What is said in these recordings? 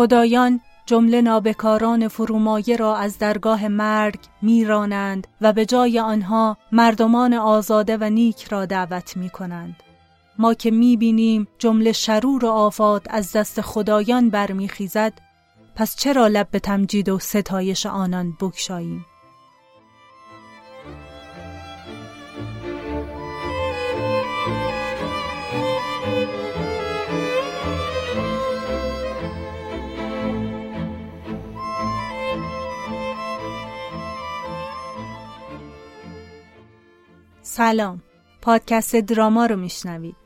خدایان جمله نابکاران فرومایه را از درگاه مرگ میرانند و به جای آنها مردمان آزاده و نیک را دعوت می کنند. ما که می بینیم جمله شرور و آفات از دست خدایان برمیخیزد پس چرا لب به تمجید و ستایش آنان بگشاییم سلام. پادکست دراما رو میشنوید.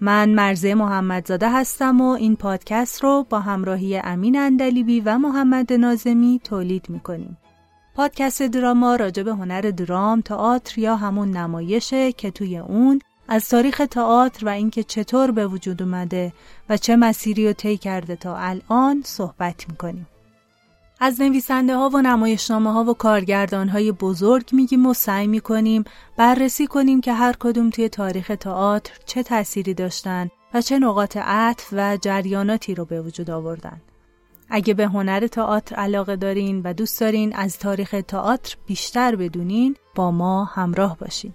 من مرزه محمدزاده هستم و این پادکست رو با همراهی امین اندلیبی و محمد نازمی تولید می‌کنیم. پادکست دراما راجع به هنر درام، تئاتر یا همون نمایشه که توی اون از تاریخ تئاتر و اینکه چطور به وجود اومده و چه مسیری رو طی کرده تا الان صحبت می‌کنیم. از نویسنده ها و نمایشنامه ها و کارگردان های بزرگ میگیم و سعی می‌کنیم بررسی کنیم که هر کدوم توی تاریخ تئاتر چه تأثیری داشتن و چه نقاط عطف و جریاناتی رو به وجود آوردن. اگه به هنر تئاتر علاقه دارین و دوست دارین از تاریخ تئاتر بیشتر بدونین با ما همراه باشین.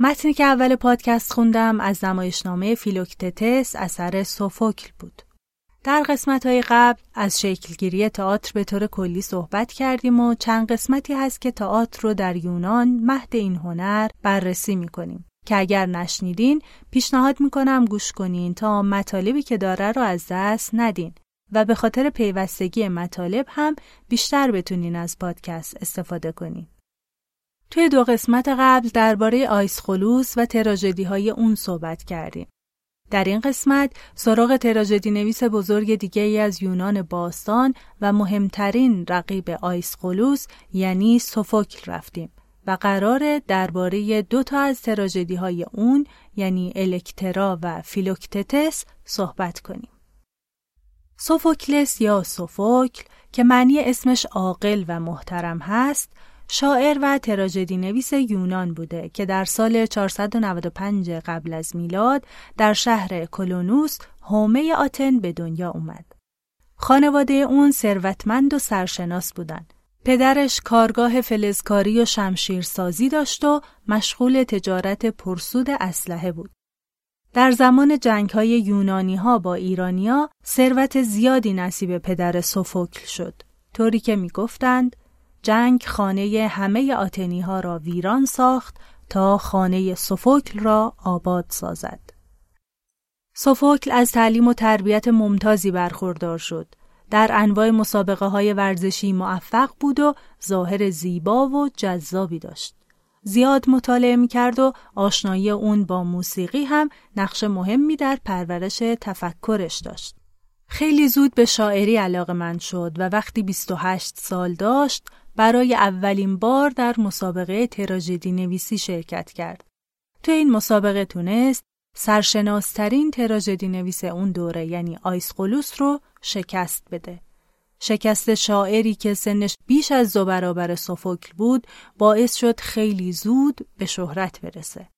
متنی که اول پادکست خوندم از نمایشنامه فیلوکتتس اثر سوفوکل بود. در قسمت های قبل از شکلگیری تئاتر به طور کلی صحبت کردیم و چند قسمتی هست که تئاتر رو در یونان مهد این هنر بررسی می‌کنیم که اگر نشنیدین پیشنهاد می‌کنم گوش کنین تا مطالبی که داره رو از دست ندین و به خاطر پیوستگی مطالب هم بیشتر بتونین از پادکست استفاده کنین. توی دو قسمت قبل درباره آیسخولوس و تراژدی های اون صحبت کردیم. در این قسمت سراغ تراژدی نویس بزرگ دیگه ای از یونان باستان و مهمترین رقیب آیسخولوس یعنی سوفوکل رفتیم و قراره درباره دو تا از تراژدی های اون یعنی الکترا و فیلوکتتس صحبت کنیم. سوفوکلس یا سوفوکل که معنی اسمش عاقل و محترم هست شاعر و تراژدی نویس یونان بوده که در سال 495 قبل از میلاد در شهر کلونوس هومه آتن به دنیا اومد. خانواده اون ثروتمند و سرشناس بودند. پدرش کارگاه فلزکاری و شمشیرسازی داشت و مشغول تجارت پرسود اسلحه بود. در زمان جنگ های یونانی ها با ایرانیا ثروت زیادی نصیب پدر سوفوکل شد. طوری که می گفتند جنگ خانه همه آتنی ها را ویران ساخت تا خانه سوفوکل را آباد سازد. سوفوکل از تعلیم و تربیت ممتازی برخوردار شد. در انواع مسابقه های ورزشی موفق بود و ظاهر زیبا و جذابی داشت. زیاد مطالعه می کرد و آشنایی اون با موسیقی هم نقش مهمی در پرورش تفکرش داشت. خیلی زود به شاعری علاقه من شد و وقتی 28 سال داشت برای اولین بار در مسابقه تراژدی نویسی شرکت کرد. تو این مسابقه تونست سرشناسترین تراژدی نویس اون دوره یعنی آیسقلوس رو شکست بده. شکست شاعری که سنش بیش از دو برابر سوفوکل بود باعث شد خیلی زود به شهرت برسه.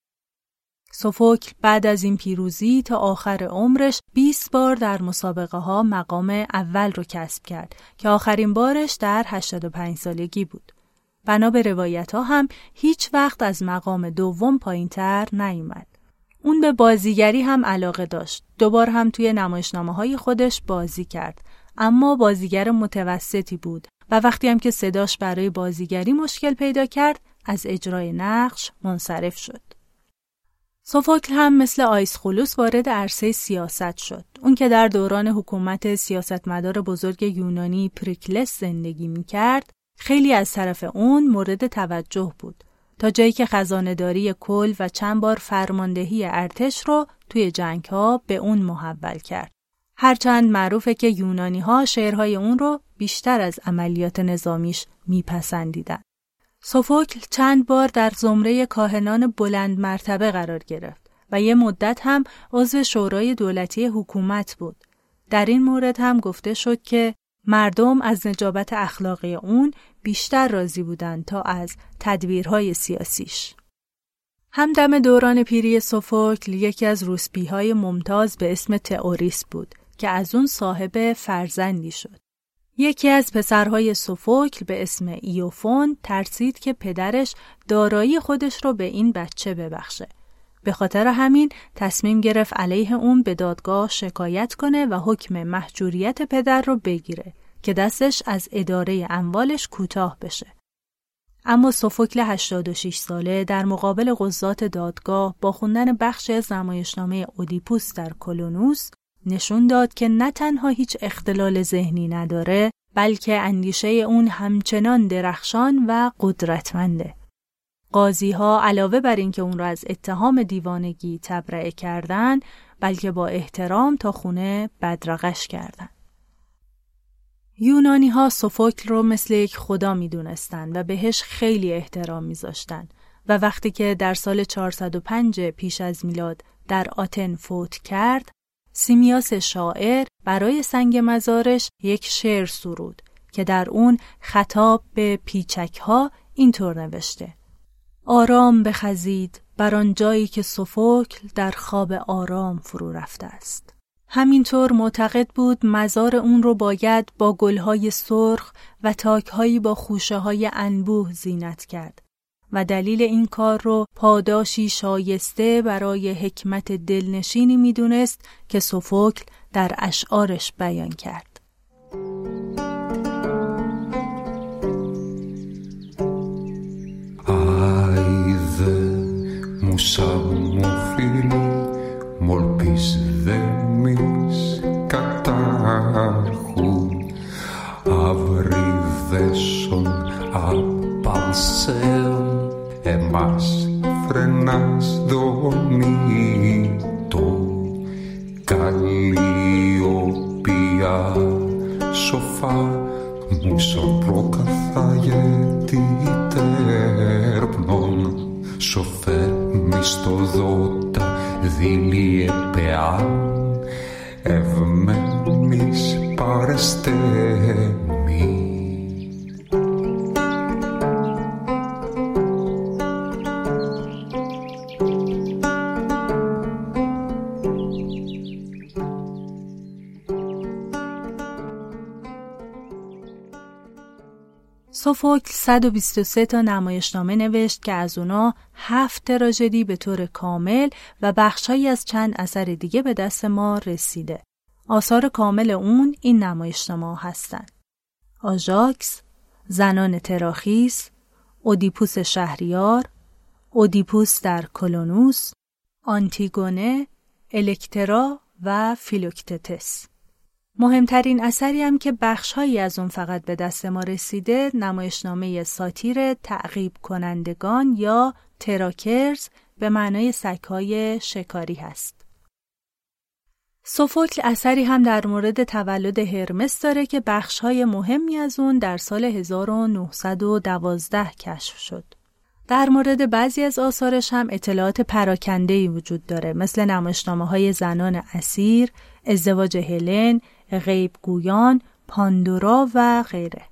سوفوکل بعد از این پیروزی تا آخر عمرش 20 بار در مسابقه ها مقام اول رو کسب کرد که آخرین بارش در 85 سالگی بود. بنا به روایت ها هم هیچ وقت از مقام دوم پایین تر نیومد. اون به بازیگری هم علاقه داشت. دوبار هم توی نمایشنامه های خودش بازی کرد. اما بازیگر متوسطی بود و وقتی هم که صداش برای بازیگری مشکل پیدا کرد از اجرای نقش منصرف شد. سوفوکل هم مثل آیس خلوس وارد عرصه سیاست شد. اون که در دوران حکومت سیاستمدار بزرگ یونانی پریکلس زندگی می کرد، خیلی از طرف اون مورد توجه بود. تا جایی که خزانهداری کل و چند بار فرماندهی ارتش رو توی جنگ ها به اون محول کرد. هرچند معروفه که یونانی ها شعرهای اون رو بیشتر از عملیات نظامیش میپسندیدن. سوفوکل چند بار در زمره کاهنان بلند مرتبه قرار گرفت و یه مدت هم عضو شورای دولتی حکومت بود. در این مورد هم گفته شد که مردم از نجابت اخلاقی اون بیشتر راضی بودند تا از تدبیرهای سیاسیش. همدم دوران پیری سوفوکل یکی از روسپیهای ممتاز به اسم تئوریس بود که از اون صاحب فرزندی شد. یکی از پسرهای سوفوکل به اسم ایوفون ترسید که پدرش دارایی خودش رو به این بچه ببخشه. به خاطر همین تصمیم گرفت علیه اون به دادگاه شکایت کنه و حکم محجوریت پدر رو بگیره که دستش از اداره اموالش کوتاه بشه. اما سوفوکل 86 ساله در مقابل قضات دادگاه با خوندن بخش از نمایشنامه اودیپوس در کلونوس نشون داد که نه تنها هیچ اختلال ذهنی نداره بلکه اندیشه اون همچنان درخشان و قدرتمنده. قاضی ها علاوه بر اینکه اون را از اتهام دیوانگی تبرئه کردند بلکه با احترام تا خونه بدرقش کردند. یونانی ها سوفوکل رو مثل یک خدا می و بهش خیلی احترام می و وقتی که در سال 405 پیش از میلاد در آتن فوت کرد سیمیاس شاعر برای سنگ مزارش یک شعر سرود که در اون خطاب به پیچک ها اینطور نوشته. آرام بخزید بر آن جایی که سوفوکل در خواب آرام فرو رفته است. همینطور معتقد بود مزار اون رو باید با گلهای سرخ و تاکهایی با خوشه های انبوه زینت کرد. و دلیل این کار رو پاداشی شایسته برای حکمت دلنشینی میدونست که سوفوکل در اشعارش بیان کرد. Άιδε μουσά μου φίλοι μολπής έμας φρενάς δομής το καλλιοπία σοφά μου σαν προκαθάγεται τέρπνον σοφέ μισθοδότα δίνει επεάν. Ευμένης παρεστέ سوفوکل 123 تا نمایشنامه نوشت که از اونا هفت تراژدی به طور کامل و بخشهایی از چند اثر دیگه به دست ما رسیده. آثار کامل اون این نمایشنامه هستند. آژاکس، زنان تراخیس، اودیپوس شهریار، اودیپوس در کلونوس، آنتیگونه، الکترا و فیلوکتتس. مهمترین اثری هم که بخشهایی از اون فقط به دست ما رسیده نمایشنامه ساتیر تعقیب کنندگان یا تراکرز به معنای سگهای شکاری هست. سوفوکل اثری هم در مورد تولد هرمس داره که بخشهای مهمی از اون در سال 1912 کشف شد. در مورد بعضی از آثارش هم اطلاعات پراکندهی وجود داره مثل نمایشنامه های زنان اسیر، ازدواج هلن، غیب گویان، پاندورا و غیره.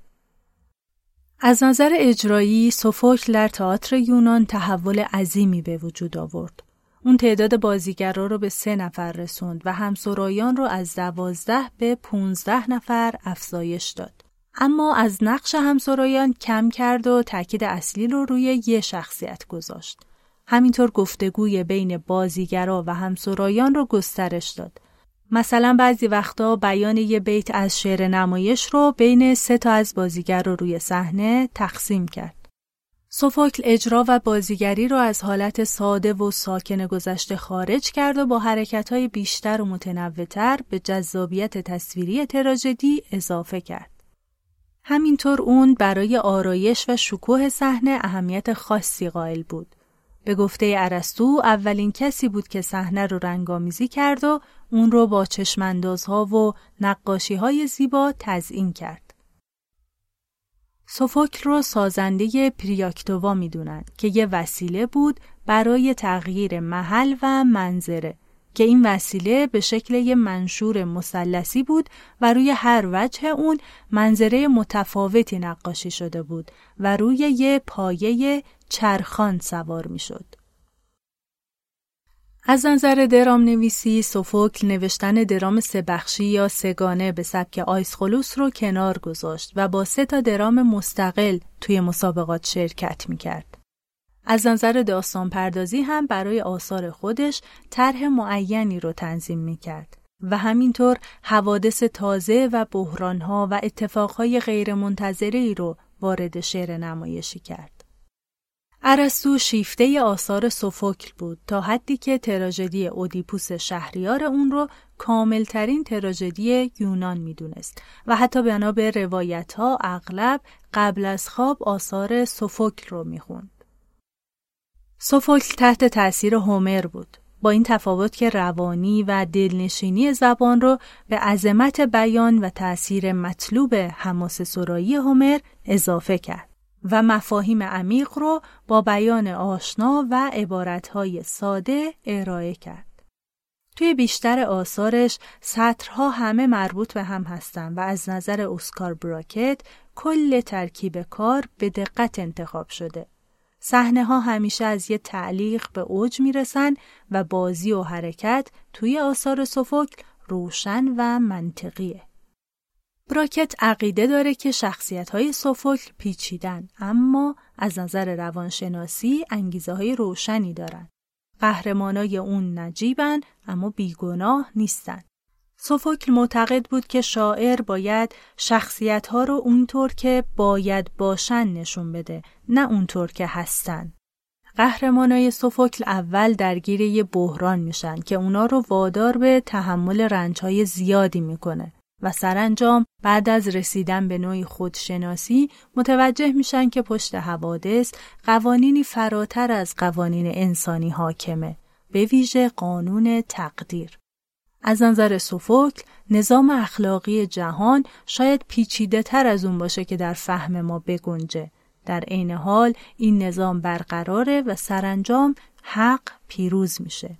از نظر اجرایی سوفوکل در تئاتر یونان تحول عظیمی به وجود آورد. اون تعداد بازیگرا رو به سه نفر رسوند و همسرایان رو از دوازده به پونزده نفر افزایش داد. اما از نقش همسرایان کم کرد و تاکید اصلی رو روی یه شخصیت گذاشت. همینطور گفتگوی بین بازیگرا و همسرایان رو گسترش داد مثلا بعضی وقتا بیان یه بیت از شعر نمایش رو بین سه تا از بازیگر رو روی صحنه تقسیم کرد. سوفوکل اجرا و بازیگری رو از حالت ساده و ساکن گذشته خارج کرد و با حرکتهای بیشتر و متنوعتر به جذابیت تصویری تراژدی اضافه کرد. همینطور اون برای آرایش و شکوه صحنه اهمیت خاصی قائل بود. به گفته ارسطو اولین کسی بود که صحنه رو رنگامیزی کرد و اون رو با چشماندازها و نقاشی زیبا تزئین کرد. سوفوکل رو سازنده پریاکتووا می‌دونند که یه وسیله بود برای تغییر محل و منظره که این وسیله به شکل یه منشور مثلثی بود و روی هر وجه اون منظره متفاوتی نقاشی شده بود و روی یه پایه چرخان سوار می شد. از نظر درام نویسی سوفوکل نوشتن درام سبخشی یا سگانه به سبک خلوص رو کنار گذاشت و با سه تا درام مستقل توی مسابقات شرکت می کرد. از نظر داستان پردازی هم برای آثار خودش طرح معینی رو تنظیم می کرد و همینطور حوادث تازه و بحرانها و اتفاقهای غیرمنتظره رو وارد شعر نمایشی کرد. ارسطو شیفته آثار سوفوکل بود تا حدی که تراژدی اودیپوس شهریار اون رو کاملترین تراژدی یونان می‌دونست و حتی بنا به روایت ها اغلب قبل از خواب آثار سوفوکل رو می‌خوند. سوفوکل تحت تأثیر هومر بود. با این تفاوت که روانی و دلنشینی زبان رو به عظمت بیان و تأثیر مطلوب حماس سرایی هومر اضافه کرد و مفاهیم عمیق رو با بیان آشنا و عبارتهای ساده ارائه کرد. توی بیشتر آثارش سطرها همه مربوط به هم هستند و از نظر اسکار براکت کل ترکیب کار به دقت انتخاب شده. صحنه ها همیشه از یه تعلیق به اوج می‌رسن و بازی و حرکت توی آثار سوفوکل روشن و منطقیه. براکت عقیده داره که شخصیت های سوفوکل پیچیدن اما از نظر روانشناسی انگیزه های روشنی دارن. قهرمانای اون نجیبن اما بیگناه نیستن. سوفوکل معتقد بود که شاعر باید شخصیت ها رو اونطور که باید باشن نشون بده نه اونطور که هستن. قهرمانای سوفوکل اول درگیر یه بحران میشن که اونا رو وادار به تحمل رنجهای زیادی می‌کنه و سرانجام بعد از رسیدن به نوعی خودشناسی متوجه میشن که پشت حوادث قوانینی فراتر از قوانین انسانی حاکمه به ویژه قانون تقدیر از نظر سوفوکل نظام اخلاقی جهان شاید پیچیده تر از اون باشه که در فهم ما بگنجه. در عین حال این نظام برقراره و سرانجام حق پیروز میشه.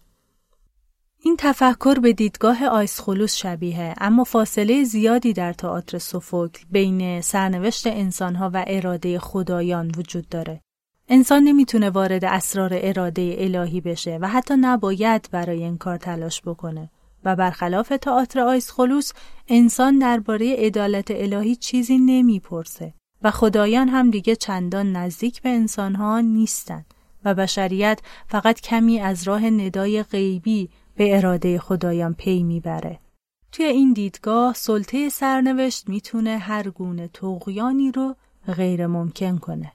این تفکر به دیدگاه آیسخولوس شبیه اما فاصله زیادی در تئاتر سوفوکل بین سرنوشت انسانها و اراده خدایان وجود داره. انسان نمی‌تونه وارد اسرار اراده الهی بشه و حتی نباید برای این کار تلاش بکنه. و برخلاف تئاتر آیس خلوص انسان درباره عدالت الهی چیزی نمی‌پرسه و خدایان هم دیگه چندان نزدیک به انسانها نیستند و بشریت فقط کمی از راه ندای غیبی به اراده خدایان پی می‌بره. توی این دیدگاه سلطه سرنوشت می‌تونه هر گونه توقیانی رو غیر ممکن کنه.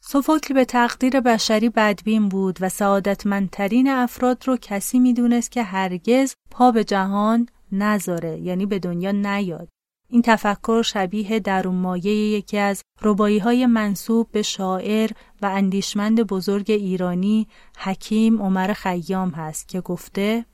سوفوکل به تقدیر بشری بدبین بود و سعادتمندترین افراد رو کسی می‌دونست که هرگز پا به جهان نذاره یعنی به دنیا نیاد. این تفکر شبیه درون مایه یکی از ربایی های منصوب به شاعر و اندیشمند بزرگ ایرانی حکیم عمر خیام هست که گفته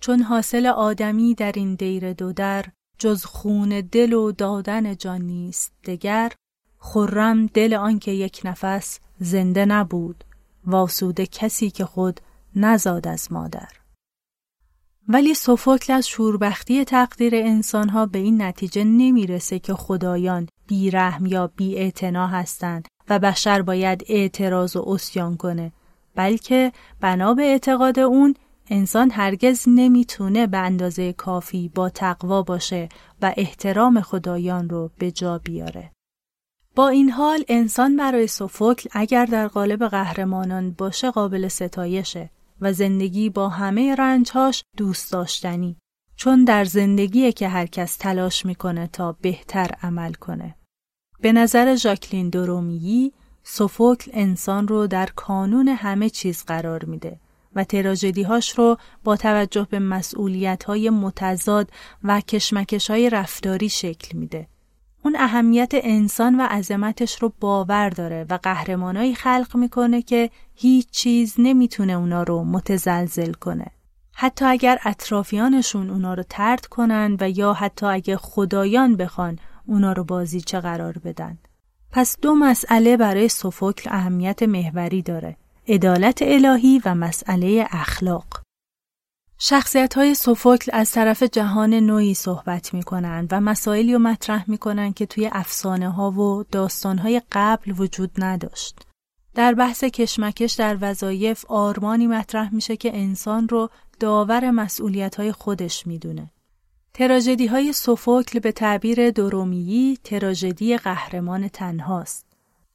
چون حاصل آدمی در این دیر دودر جز خون دل و دادن جان نیست دگر خرم دل آنکه یک نفس زنده نبود واسوده کسی که خود نزاد از مادر. ولی سوفوکل از شوربختی تقدیر انسانها به این نتیجه نمی‌رسه که خدایان بیرحم یا بی هستند و بشر باید اعتراض و اسیان کنه بلکه بنا به اعتقاد اون انسان هرگز نمی‌تونه به اندازه کافی با تقوا باشه و احترام خدایان رو به جا بیاره. با این حال انسان برای سوفوکل اگر در قالب قهرمانان باشه قابل ستایشه و زندگی با همه رنجهاش دوست داشتنی چون در زندگی که هر کس تلاش می‌کنه تا بهتر عمل کنه. به نظر ژاکلین درومیی سوفوکل انسان رو در کانون همه چیز قرار میده و تراژدیهاش رو با توجه به مسئولیت های متضاد و کشمکش های رفتاری شکل میده اون اهمیت انسان و عظمتش رو باور داره و قهرمانایی خلق می‌کنه که هیچ چیز نمی‌تونه اونا رو متزلزل کنه. حتی اگر اطرافیانشون اونا رو ترد کنن و یا حتی اگه خدایان بخوان اونا رو بازی چه قرار بدن. پس دو مسئله برای سوفوکل اهمیت محوری داره. عدالت الهی و مسئله اخلاق. شخصیت های سوفوکل از طرف جهان نوعی صحبت می کنند و مسائلی رو مطرح می کنند که توی افسانه ها و داستان های قبل وجود نداشت. در بحث کشمکش در وظایف آرمانی مطرح میشه که انسان رو داور مسئولیت های خودش می‌دونه. تراژدی های سوفوکل به تعبیر درومیی تراژدی قهرمان تنهاست.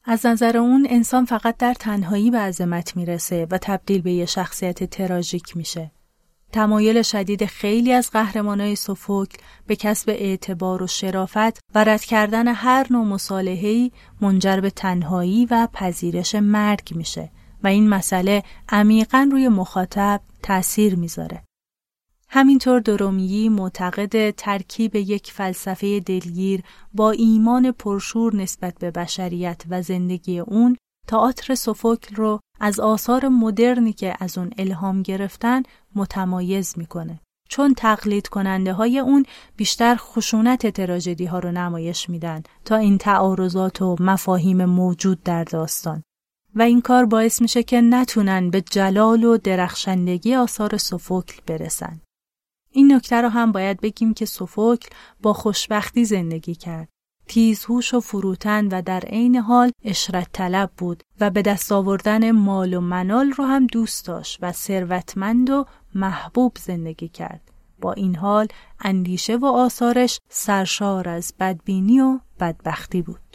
از نظر اون انسان فقط در تنهایی به عظمت می‌رسه و تبدیل به یه شخصیت تراژیک میشه. تمایل شدید خیلی از قهرمانای سوفوکل به کسب اعتبار و شرافت و رد کردن هر نوع مصالحه‌ای منجر به تنهایی و پذیرش مرگ میشه و این مسئله عمیقا روی مخاطب تأثیر می‌ذاره. همینطور درومیی معتقد ترکیب یک فلسفه دلگیر با ایمان پرشور نسبت به بشریت و زندگی اون تئاتر سوفوکل رو از آثار مدرنی که از اون الهام گرفتن متمایز می‌کنه چون تقلید کننده های اون بیشتر خشونت تراژدی ها رو نمایش میدن تا این تعارضات و مفاهیم موجود در داستان و این کار باعث میشه که نتونن به جلال و درخشندگی آثار سوفوکل برسن. این نکته رو هم باید بگیم که سوفوکل با خوشبختی زندگی کرد. تیزهوش و فروتن و در عین حال اشرت طلب بود و به دست آوردن مال و منال رو هم دوست داشت و ثروتمند و محبوب زندگی کرد. با این حال اندیشه و آثارش سرشار از بدبینی و بدبختی بود.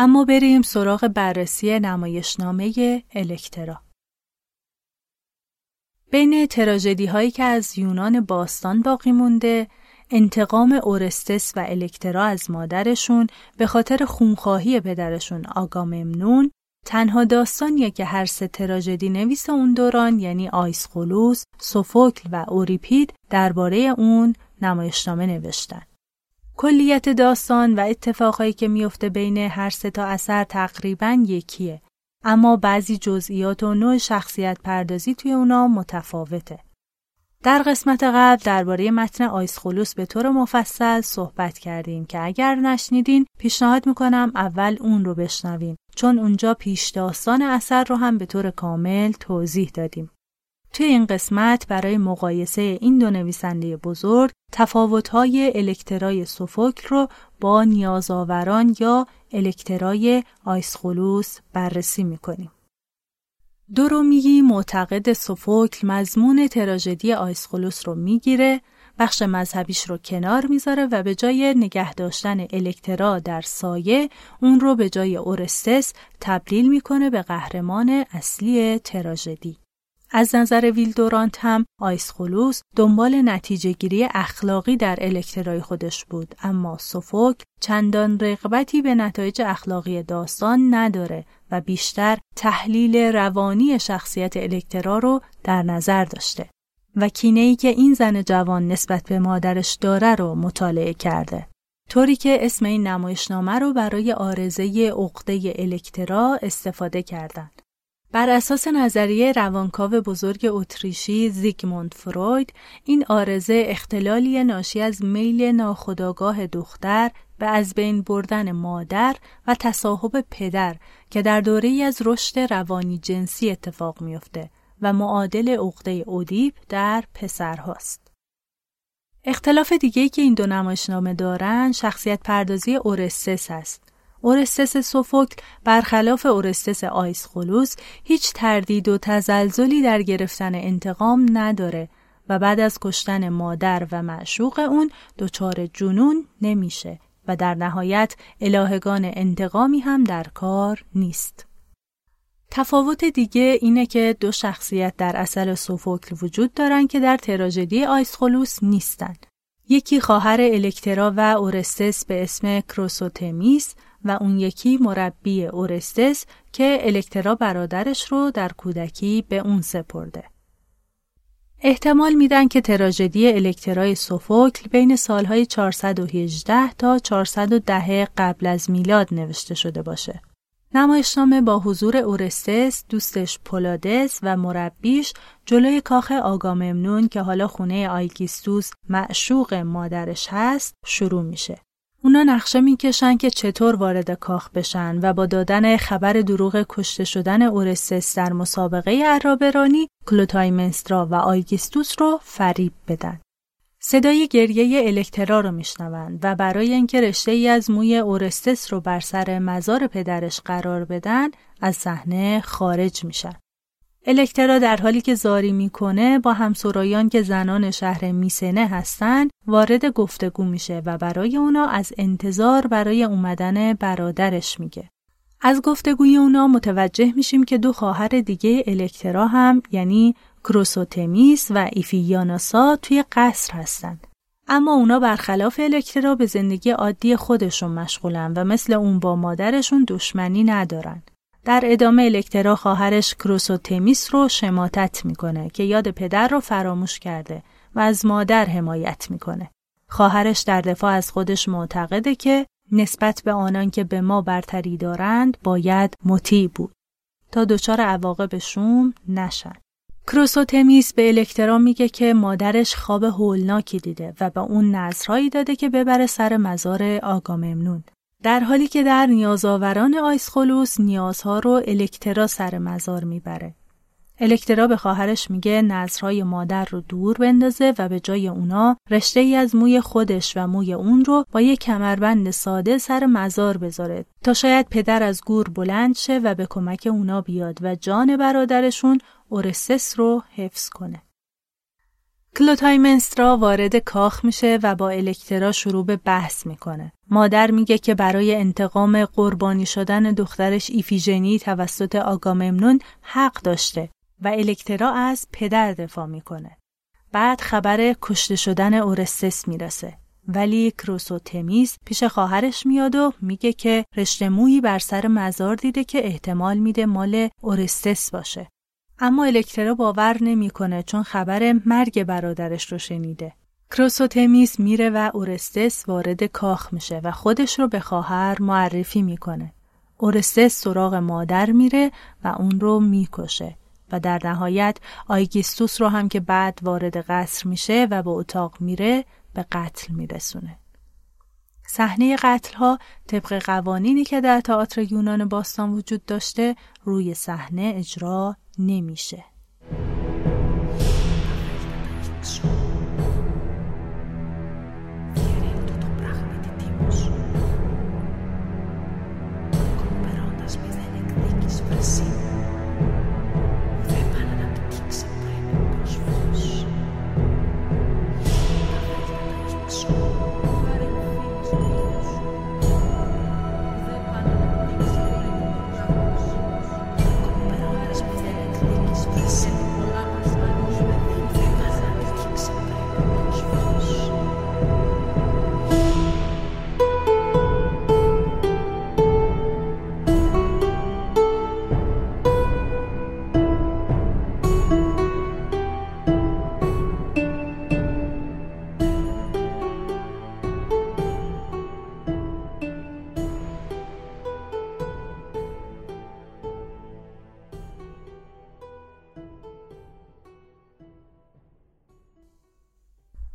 اما بریم سراغ بررسی نمایشنامه الکترا. بین تراژدی هایی که از یونان باستان باقی مونده، انتقام اورستس و الکترا از مادرشون به خاطر خونخواهی پدرشون آگاممنون تنها داستانیه که هر سه تراژدی نویس اون دوران یعنی آیسخولوس، سوفوکل و اوریپید درباره اون نمایشنامه نوشتن. کلیت داستان و اتفاقایی که میفته بین هر سه تا اثر تقریبا یکیه اما بعضی جزئیات و نوع شخصیت پردازی توی اونا متفاوته. در قسمت قبل درباره متن آیسخولوس به طور مفصل صحبت کردیم که اگر نشنیدین پیشنهاد می‌کنم اول اون رو بشنوین چون اونجا پیش داستان اثر رو هم به طور کامل توضیح دادیم. توی این قسمت برای مقایسه این دو نویسنده بزرگ تفاوت‌های الکترای سوفوکل رو با نیازآوران یا الکترای آیسخولوس بررسی می‌کنیم. درومیی معتقد سوفوکل مضمون تراژدی آیسخولوس رو می‌گیره بخش مذهبیش رو کنار می‌ذاره و به جای نگه داشتن الکترا در سایه اون رو به جای اورستس تبدیل می‌کنه به قهرمان اصلی تراژدی. از نظر ویلدورانت هم آیسخولوس دنبال نتیجه گیری اخلاقی در الکترای خودش بود اما سوفوک چندان رغبتی به نتایج اخلاقی داستان نداره و بیشتر تحلیل روانی شخصیت الکترا رو در نظر داشته و کینه ای که این زن جوان نسبت به مادرش داره رو مطالعه کرده. طوری که اسم این نمایشنامه رو برای آرزه عقده الکترا استفاده کردند. بر اساس نظریه روانکاو بزرگ اتریشی زیگموند فروید این آرزه اختلالی ناشی از میل ناخودآگاه دختر به از بین بردن مادر و تصاحب پدر که در دوره از رشد روانی جنسی اتفاق میافته و معادل عقده اودیپ در پسرهاست. اختلاف دیگه که این دو نمایشنامه دارن شخصیت پردازی اورستس است. اورستس سوفوکل برخلاف اورستس آیس خلوص هیچ تردید و تزلزلی در گرفتن انتقام نداره و بعد از کشتن مادر و معشوق اون دچار جنون نمیشه و در نهایت الهگان انتقامی هم در کار نیست. تفاوت دیگه اینه که دو شخصیت در اصل سوفوکل وجود دارن که در تراژدی آیسخولوس نیستن. یکی خواهر الکترا و اورستس به اسم کروسوتمیس و اون یکی مربی اورستس که الکترا برادرش رو در کودکی به اون سپرده. احتمال میدن که تراژدی الکترای سوفوکل بین سالهای 418 تا 410 قبل از میلاد نوشته شده باشه. نمایشنامه با حضور اورستس، دوستش پولادس و مربیش جلوی کاخ آگاممنون که حالا خونه آیگیستوس معشوق مادرش هست شروع میشه. اونا نقشه می‌کشن که چطور وارد کاخ بشن و با دادن خبر دروغ کشته شدن اورستس در مسابقه عرابرانی کلوتایمنسترا و آیگیستوس رو فریب بدن. صدای گریه الکترا رو میشنوند و برای اینکه رشته ای از موی اورستس رو بر سر مزار پدرش قرار بدن از صحنه خارج میشن. الکترا در حالی که زاری می‌کنه با همسرایان که زنان شهر میسنه هستند وارد گفتگو میشه و برای اونا از انتظار برای اومدن برادرش میگه. از گفتگوی اونا متوجه میشیم که دو خواهر دیگه الکترا هم یعنی کروسوتمیس و ایفیاناسا توی قصر هستند. اما اونا برخلاف الکترا به زندگی عادی خودشون مشغولن و مثل اون با مادرشون دشمنی ندارن. در ادامه الکترا خواهرش کروسوتمیس رو شماتت می‌کنه که یاد پدر رو فراموش کرده و از مادر حمایت می‌کنه. خواهرش در دفاع از خودش معتقده که نسبت به آنان که به ما برتری دارند باید مطیع بود تا دچار عواقب شوم نشن. کروسوتمیس به الکترا میگه که مادرش خواب هولناکی دیده و به اون نظرهایی داده که ببره سر مزار آگاممنون. در حالی که در نیازآوران آیسخولوس نیازها رو الکترا سر مزار می‌بره. الکترا به خواهرش میگه نظرهای مادر رو دور بندازه و به جای اونا رشته ای از موی خودش و موی اون رو با یک کمربند ساده سر مزار بذاره تا شاید پدر از گور بلند شه و به کمک اونا بیاد و جان برادرشون اورسس رو حفظ کنه. کلوتایمنسترا وارد کاخ میشه و با الکترا شروع به بحث می‌کنه. مادر میگه که برای انتقام قربانی شدن دخترش ایفیژنی توسط آگاممنون حق داشته و الکترا از پدر دفاع می‌کنه. بعد خبر کشته شدن اورستس می‌رسه. ولی کروسوتمیز پیش خواهرش میاد و میگه که رشته مویی بر سر مزار دیده که احتمال میده مال اورستس باشه. اما الکترا باور نمی‌کنه چون خبر مرگ برادرش رو شنیده. کروسوتمیس میره و اورستس وارد کاخ میشه و خودش رو به خواهر معرفی می‌کنه. اورستس سراغ مادر میره و اون رو می‌کشه و در نهایت آیگیستوس رو هم که بعد وارد قصر میشه و به اتاق میره به قتل میرسونه. صحنه قتل ها طبق قوانینی که در تئاتر یونان باستان وجود داشته روی صحنه اجرا Νίμησε για να μην αφιπνίξω. Φύρε το πράγμα και τιμήσω. Κορπερώντα μηδέν.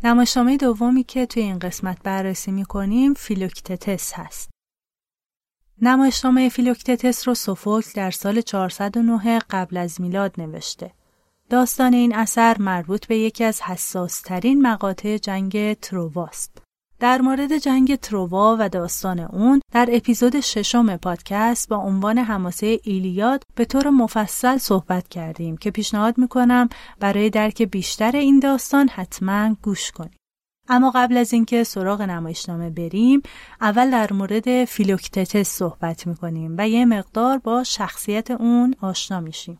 نمایشنامه دومی که توی این قسمت بررسی می‌کنیم فیلوکتتس هست. نمایشنامه فیلوکتتس رو سوفوکل در سال 409 قبل از میلاد نوشته. داستان این اثر مربوط به یکی از حساسترین مقاطع جنگ ترواست. در مورد جنگ تروا و داستان اون در اپیزود ششم پادکست با عنوان حماسه ایلیاد به طور مفصل صحبت کردیم که پیشنهاد می‌کنم برای درک بیشتر این داستان حتما گوش کنید. اما قبل از اینکه سراغ نمایشنامه بریم اول در مورد فیلوکتتس صحبت می‌کنیم و یه مقدار با شخصیت اون آشنا میشیم.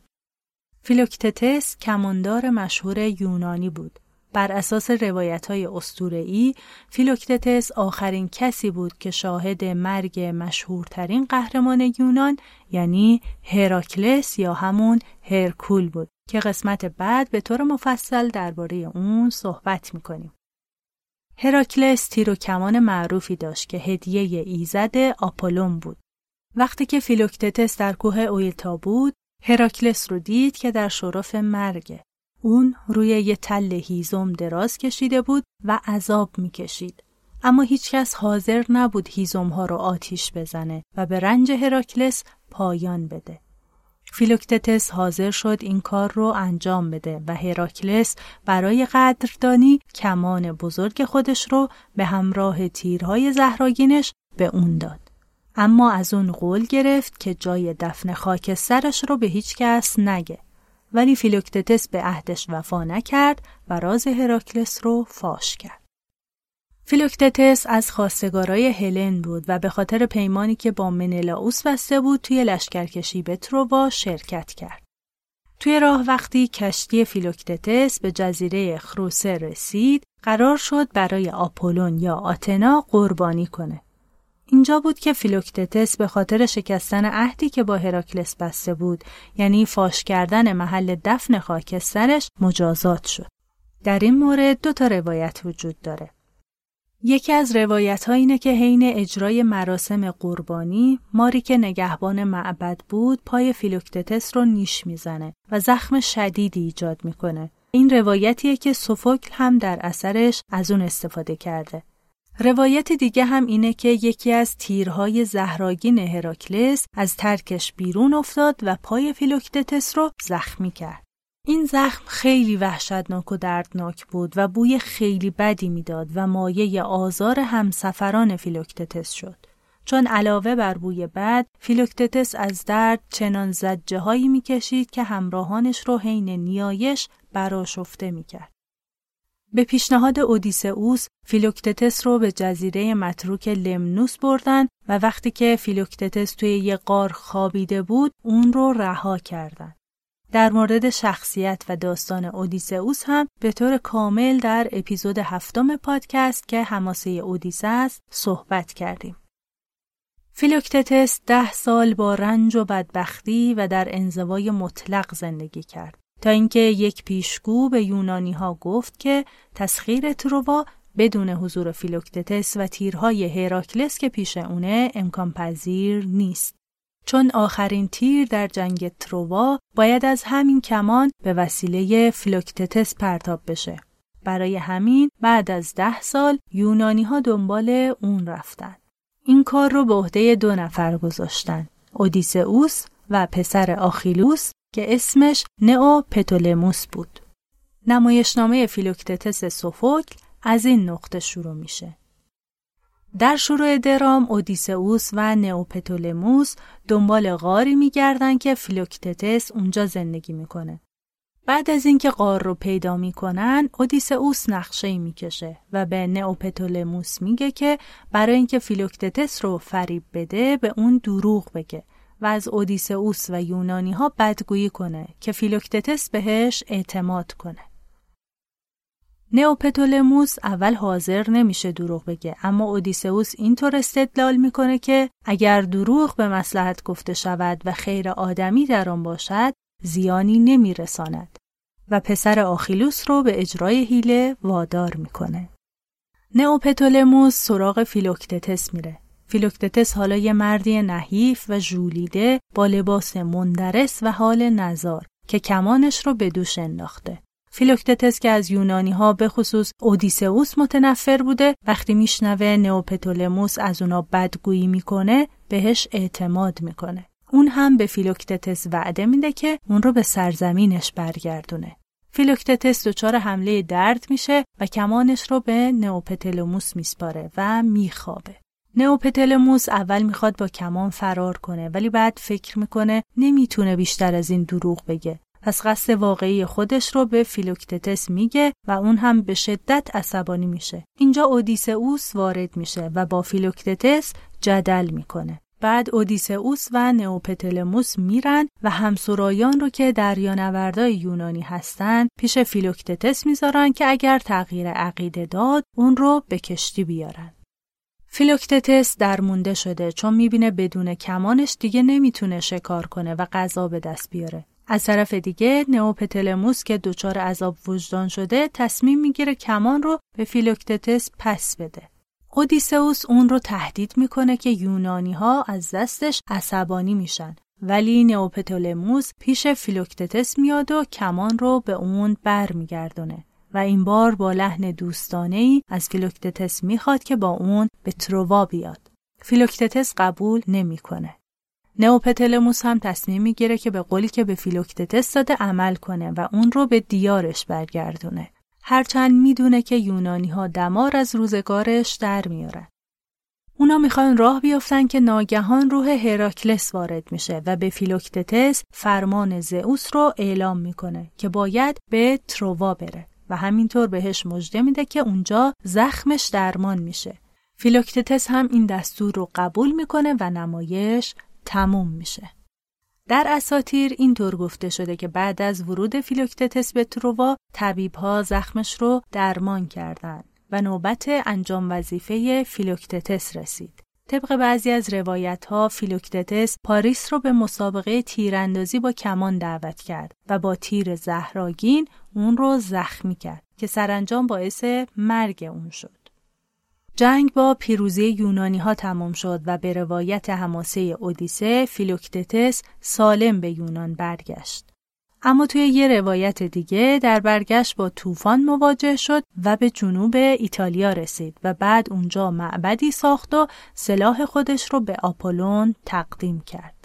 فیلوکتتس کماندار مشهور یونانی بود. بر اساس روایت هایی، فیلوکتتس آخرین کسی بود که شاهد مرگ مشهورترین قهرمان یونان یعنی هراکلس یا همون هرکول بود که قسمت بعد به طور مفصل درباره اون صحبت می‌کنیم. هراکلس تیر و کمان معروفی داشت که هدیه ایزد آپولون بود. وقتی که فیلوکتتس در کوه اویتا بود، هراکلس رو دید که در شرف مرگه. اون روی یه تل هیزم دراز کشیده بود و عذاب می‌کشید. اما هیچکس حاضر نبود هیزم ها رو آتیش بزنه و به رنج هراکلس پایان بده. فیلوکتتس حاضر شد این کار رو انجام بده و هراکلس برای قدردانی کمان بزرگ خودش رو به همراه تیرهای زهراگینش به اون داد. اما از اون قول گرفت که جای دفن خاکسترش رو به هیچ کس نگه. ولی فیلوکتتس به عهدش وفا نکرد و راز هراکلس رو فاش کرد. فیلوکتتس از خواستگارای هلن بود و به خاطر پیمانی که با منلاوس بسته بود توی لشکرکشی به تروا شرکت کرد. توی راه وقتی کشتی فیلوکتتس به جزیره خروسه رسید، قرار شد برای آپولون یا آتنا قربانی کنه. اینجا بود که فیلوکتتس به خاطر شکستن عهدی که با هراکلس بسته بود یعنی فاش کردن محل دفن خاکسترش مجازات شد. در این مورد دو تا روایت وجود داره. یکی از روایت ها اینه که حین اجرای مراسم قربانی ماری که نگهبان معبد بود پای فیلوکتتس رو نیش می‌زنه و زخم شدیدی ایجاد می‌کنه. این روایتیه که سوفوکل هم در اثرش از اون استفاده کرده. روایت دیگه هم اینه که یکی از تیرهای زهراگین هراکلس از ترکش بیرون افتاد و پای فیلوکتتس رو زخمی کرد. این زخم خیلی وحشتناک و دردناک بود و بوی خیلی بدی می‌داد و مایه آزار همسفران فیلوکتتس شد. چون علاوه بر بوی بد، فیلوکتتس از درد چنان زجه هایی می‌کشید که همراهانش رو حین نیایش برآشفته می‌کرد. به پیشنهاد اودیسئوس فیلوکتتس رو به جزیره متروک لمنوس بردن و وقتی که فیلوکتتس توی یه غار خوابیده بود اون رو رها کردند. در مورد شخصیت و داستان اودیسئوس هم به طور کامل در اپیزود هفتم پادکست که حماسه اودیسه است صحبت کردیم. فیلوکتتس ده سال با رنج و بدبختی و در انزوای مطلق زندگی کرد. تا اینکه یک پیشگو به یونانی ها گفت که تسخیر تروا بدون حضور فیلوکتتس و تیرهای هراکلس که پیش اونه امکان پذیر نیست. چون آخرین تیر در جنگ تروا باید از همین کمان به وسیله فیلوکتتس پرتاب بشه. برای همین بعد از ده سال یونانی ها دنبال اون رفتن. این کار رو به عهده دو نفر گذاشتن. اودیسئوس و پسر آخیلوس که اسمش نئوپتولموس بود. نمایشنامه فیلوکتتس سوفوکل از این نقطه شروع میشه. در شروع درام اودیسئوس و نئوپتولموس دنبال غاری میگردن که فیلوکتتس اونجا زندگی می‌کنه. بعد از اینکه غار رو پیدا می‌کنن اودیسئوس نقشه می‌کشه و به نئوپتولموس میگه که برای اینکه فیلوکتتس رو فریب بده به اون دروغ بگه و از اودیسئوس و یونانی ها بدگویی کنه که فیلوکتتس بهش اعتماد کنه. نئوپتولموس اول حاضر نمیشه دروغ بگه اما اودیسئوس اینطور استدلال می‌کنه که اگر دروغ به مصلحت گفته شود و خیر آدمی در آن باشد زیانی نمیرساند و پسر آخیلوس رو به اجرای حیله وادار می‌کنه. نئوپتولموس سراغ فیلوکتتس میره فیلوکتتس حالا یه مردی نحیف و ژولیده با لباس مندرس و حال نزار که کمانش رو به دوش انداخته. فیلوکتتس که از یونانی ها به خصوص اودیسئوس متنفر بوده وقتی میشنوه نئوپتولموس از اونا بدگویی می‌کنه بهش اعتماد می‌کنه. اون هم به فیلوکتتس وعده میده که اون رو به سرزمینش برگردونه. فیلوکتتس دچار حمله درد میشه و کمانش رو به نئوپتلموس میسپاره و میخوابه. نئوپتلموس اول می‌خواد با کمان فرار کنه ولی بعد فکر می‌کنه نمی‌تونه بیشتر از این دروغ بگه. پس قصد واقعی خودش رو به فیلوکتتس میگه و اون هم به شدت عصبانی میشه. اینجا اودیسئوس وارد میشه و با فیلوکتتس جدل می‌کنه. بعد اودیسئوس و نئوپتلموس میرن و همسرایان رو که دریانوردای یونانی هستن پیش فیلوکتتس می‌ذارن که اگر تغییر عقیده داد اون رو به کشتی بیارن. فیلوکتتس درمونده شده چون می‌بینه بدون کمانش دیگه نمی‌تونه شکار کنه و غذا به دست بیاره. از طرف دیگه نئوپتلموس که دچار عذاب وجدان شده تصمیم می‌گیره کمان رو به فیلوکتتس پس بده. اودیسئوس اون رو تهدید می‌کنه که یونانی ها از دستش عصبانی میشن ولی نئوپتولموس پیش فیلوکتتس میاد و کمان رو به اون بر میگردونه و این بار با لحن دوستانه ای از فیلوکتتس می‌خواد که با اون به تروا بیاد. فیلوکتتس قبول نمی‌کنه. نئوپتلموس هم تصمیم می‌گیره که به قولی که به فیلوکتتس داده عمل کنه و اون رو به دیارش برگردونه. هرچند می‌دونه که یونانی ها دمار از روزگارش در میارن. اونا می‌خوان راه بیافتن که ناگهان روح هراکلس وارد میشه و به فیلوکتتس فرمان زئوس رو اعلام می‌کنه که باید به تروا بره و همینطور بهش مژده میده که اونجا زخمش درمان میشه. فیلوکتتس هم این دستور رو قبول می‌کنه و نمایش تموم میشه. در اساطیر اینطور گفته شده که بعد از ورود فیلوکتتس به تروا طبیبها زخمش رو درمان کردند و نوبت انجام وظیفه فیلوکتتس رسید. طبق بعضی از روایت ها فیلوکتتس پاریس رو به مسابقه تیراندازی با کمان دعوت کرد و با تیر زهراگین اون رو زخمی کرد که سرانجام باعث مرگ اون شد. جنگ با پیروزی یونانی ها تمام شد و به روایت حماسه اودیسه فیلوکتتس سالم به یونان برگشت. اما توی یه روایت دیگه در برگشت با طوفان مواجه شد و به جنوب ایتالیا رسید و بعد اونجا معبدی ساخت و سلاح خودش رو به آپولون تقدیم کرد.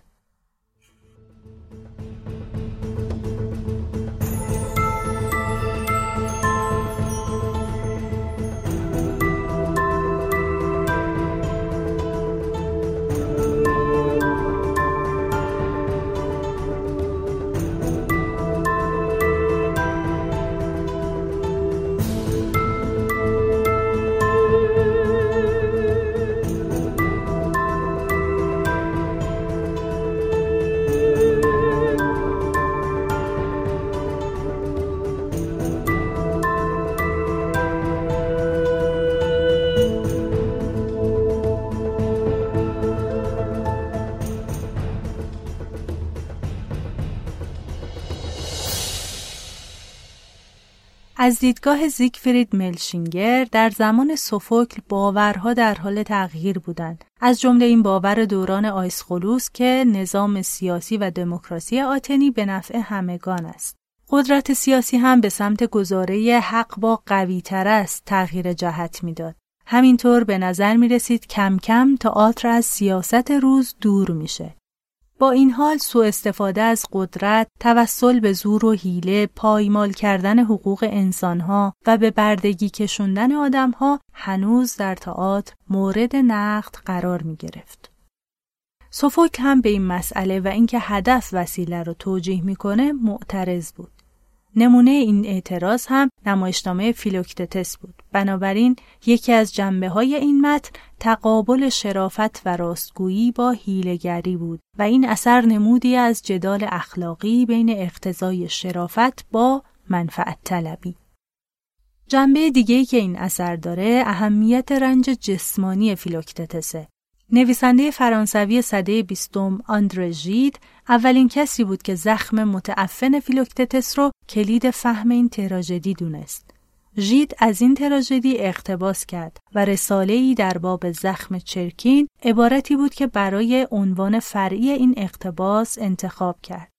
از دیدگاه زیگفرید ملشینگر در زمان سوفوکل باورها در حال تغییر بودند. از جمله این باور دوران آیسخولوس که نظام سیاسی و دموکراسی آتنی به نفع همگان است. قدرت سیاسی هم به سمت گزاره حق با قوی تر است تغییر جهت می‌داد. همینطور به نظر می رسید کم کم تئاتر از سیاست روز دور میشه. با این حال سوء استفاده از قدرت، توسل به زور و حیله، پایمال کردن حقوق انسانها و به بردگی کشوندن آدمها هنوز در تئاتر مورد نقد قرار می گرفت. سوفوک هم به این مسئله و اینکه هدف وسیله رو توجیه می‌کنه معترض بود. نمونه این اعتراض هم نمایشنامه فیلوکتتس بود. بنابراین یکی از جنبه های این متن تقابل شرافت و راستگویی با هیلگری بود و این اثر نمودی از جدال اخلاقی بین اقتضای شرافت با منفعت طلبی. جنبه دیگه که این اثر داره اهمیت رنج جسمانی فیلوکتتسه نویسنده فرانسوی سده بیستم آندره ژید اولین کسی بود که زخم متعفن فیلوکتتس رو کلید فهم این تراژدی دونست. ژید از این تراژدی اقتباس کرد و رساله ای در باب زخم چرکین عبارتی بود که برای عنوان فرعی این اقتباس انتخاب کرد.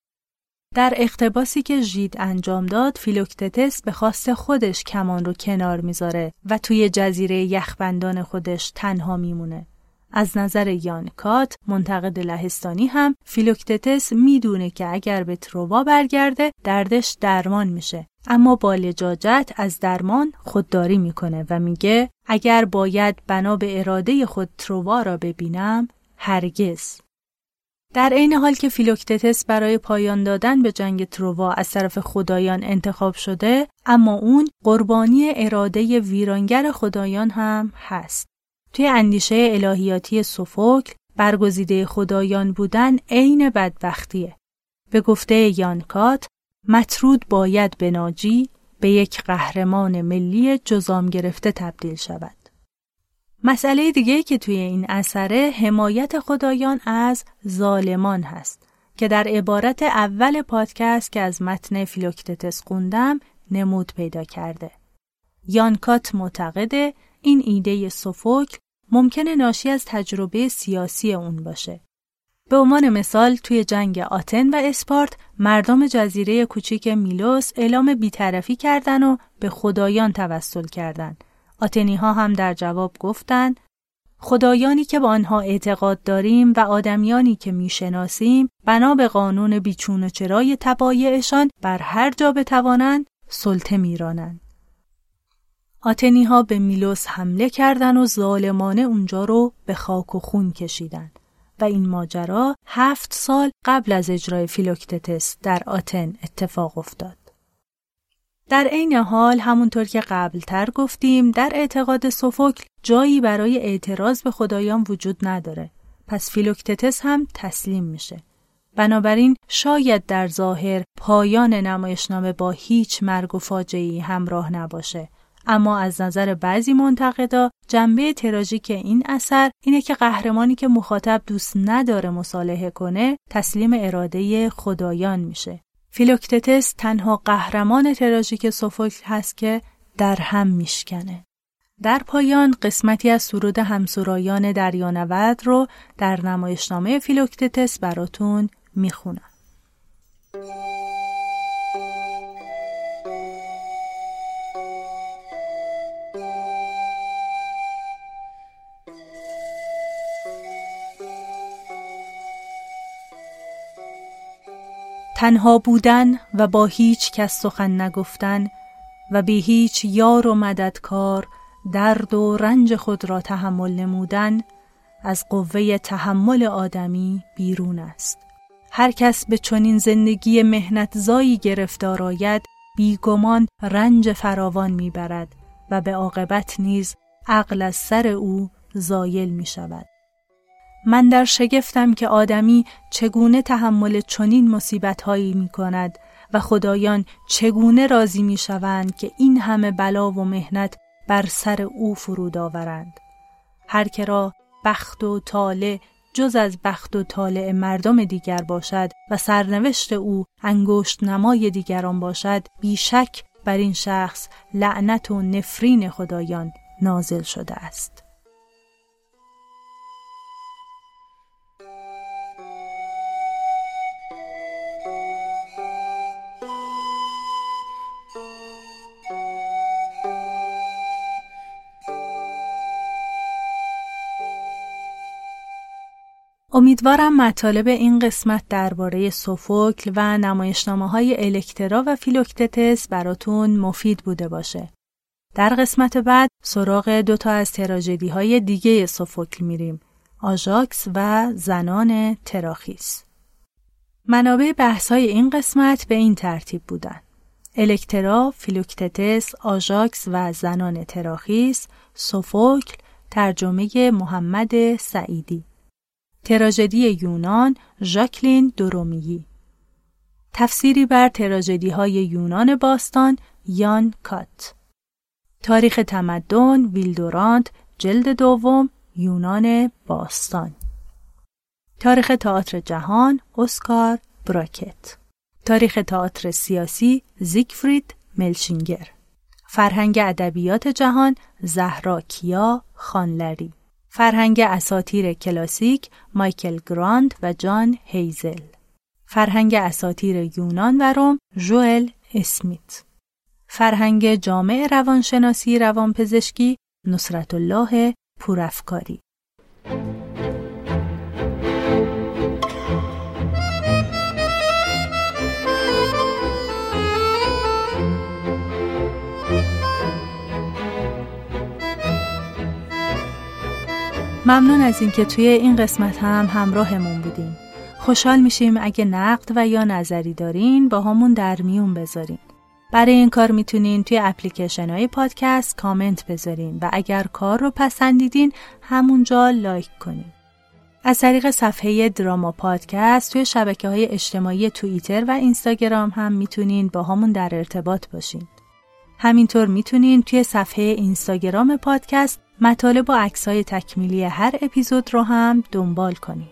در اقتباسی که ژید انجام داد فیلوکتتس به خواست خودش کمان رو کنار می‌ذاره و توی جزیره یخبندان خودش تنها میمونه. از نظر یان کات منتقد لهستانی هم فیلوکتتس می‌دونه که اگر به تروا برگرده دردش درمان میشه. اما با لجاجت از درمان خودداری می‌کنه و میگه اگر باید بنا به اراده خود تروا را ببینم هرگز. در عین حال که فیلوکتتس برای پایان دادن به جنگ تروا از طرف خدایان انتخاب شده اما اون قربانی اراده ویرانگر خدایان هم هست. توی اندیشه الهیاتی سوفوکل برگزیده خدایان بودن عین بدبختیه به گفته یانکات مطرود باید به ناجی به یک قهرمان ملی جزام گرفته تبدیل شود مسئله دیگه که توی این اثره حمایت خدایان از ظالمان هست که در عبارت اول پادکست که از متن فیلوکتتس خوندم نمود پیدا کرده. یانکات معتقده این ایده سوفوکل ممکنه ناشی از تجربه سیاسی اون باشه. به عنوان مثال توی جنگ آتن و اسپارت مردم جزیره کوچیک میلوس اعلام بیطرفی کردن و به خدایان توسل کردند آتنی ها هم در جواب گفتند خدایانی که با آنها اعتقاد داریم و آدمیانی که می‌شناسیم بنا به قانون بیچون و چرای تبایعشان بر هر جا بتوانند سلطه میرانند. آتنی ها به میلوس حمله کردند و ظالمانه اونجا رو به خاک و خون کشیدند و این ماجرا هفت سال قبل از اجرای فیلوکتتس در آتن اتفاق افتاد. در عین حال همونطور که قبلتر گفتیم در اعتقاد سوفوکل جایی برای اعتراض به خدایان وجود نداره. پس فیلوکتتس هم تسلیم میشه. بنابراین شاید در ظاهر پایان نمایشنامه با هیچ مرگ و فاجعه‌ای همراه نباشه. اما از نظر بعضی منتقدا جنبه تراژیک این اثر اینه که قهرمانی که مخاطب دوست نداره مصالحه کنه تسلیم اراده خدایان میشه فیلوکتتس تنها قهرمان تراژیک سوفوکل هست که در هم میشکنه. در پایان قسمتی از سرود همسرایان دریانورد رو در نمایشنامه فیلوکتتس براتون می‌خونم. تنها بودن و با هیچ کس سخن نگفتن و به هیچ یار و مددکار درد و رنج خود را تحمل نمودن از قوه تحمل آدمی بیرون است هر کس به چنین زندگی مهنت زایی گرفتار آید بیگمان رنج فراوان می‌برد و به عاقبت نیز عقل از سر او زایل می شود. من در شگفتم که آدمی چگونه تحمل چنین مصیبتهایی می کند و خدایان چگونه راضی می شوند که این همه بلا و مهنت بر سر او فرود آورند. هر که را بخت و طالع جز از بخت و طالع مردم دیگر باشد و سرنوشت او انگشت نمای دیگران باشد بیشک بر این شخص لعنت و نفرین خدایان نازل شده است. امیدوارم مطالب این قسمت درباره سوفوکل و نمایشنامه های الکترا و فیلوکتتس براتون مفید بوده باشه. در قسمت بعد سراغ دوتا از تراژدی های دیگه سوفوکل میریم. آژاکس و زنان تراخیس. منابع بحث های این قسمت به این ترتیب بودن. الکترا، فیلوکتتس، آژاکس و زنان تراخیس، سوفوکل، ترجمه محمد سعیدی. تراژدی یونان ژاکلین دو رومیی تفسیری بر تراژدی های یونان باستان یان کات. تاریخ تمدن ویلدورانت جلد دوم یونان باستان. تاریخ تئاتر جهان اسکار براکت. تاریخ تئاتر سیاسی زیگفرید ملشینگر. فرهنگ ادبیات جهان زهرا کیا خانلری. فرهنگ اساتیر کلاسیک مایکل گراند و جان هیزل. فرهنگ اساتیر یونان و روم جوئل اسمیت. فرهنگ جامع روانشناسی روانپزشکی نصرت الله پورافکاری. ممنون از اینکه توی این قسمت هم همراهمون بودین. خوشحال میشیم اگه نقد و یا نظری دارین با همون در میون بذارین. برای این کار می‌تونین توی اپلیکیشن های پادکست کامنت بذارین و اگر کار رو پسندیدین همونجا لایک کنین. از طریق صفحه دراما پادکست توی شبکه های اجتماعی توییتر و اینستاگرام هم می‌تونین با همون در ارتباط باشین. همینطور می‌تونین توی صفحه اینستاگرام پادکست مطالب و عکسای تکمیلی هر اپیزود رو هم دنبال کنین.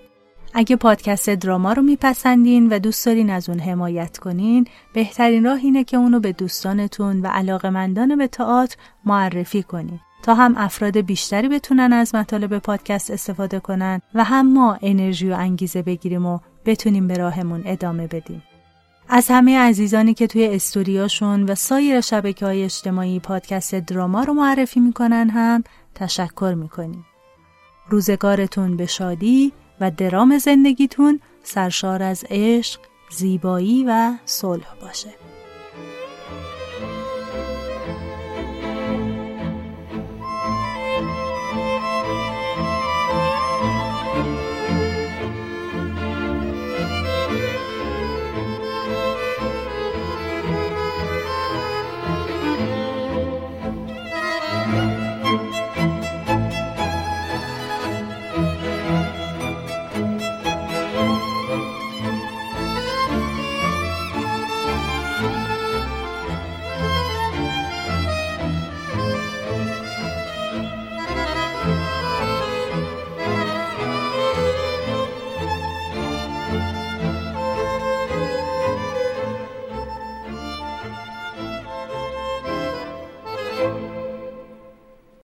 اگه پادکست دراما رو میپسندین و دوست دارین از اون حمایت کنین بهترین راه اینه که اونو به دوستانتون و علاقمندان به تئاتر معرفی کنین تا هم افراد بیشتری بتونن از مطالب پادکست استفاده کنن و هم ما انرژی و انگیزه بگیریم و بتونیم به راهمون ادامه بدیم. از همه عزیزانی که توی استوریاشون و سایر شبکه های اجتماعی پادکست دراما رو معرفی می‌کنن هم تشکر می‌کنیم. روزگارتون به شادی و درام زندگیتون سرشار از عشق، زیبایی و صلح باشه.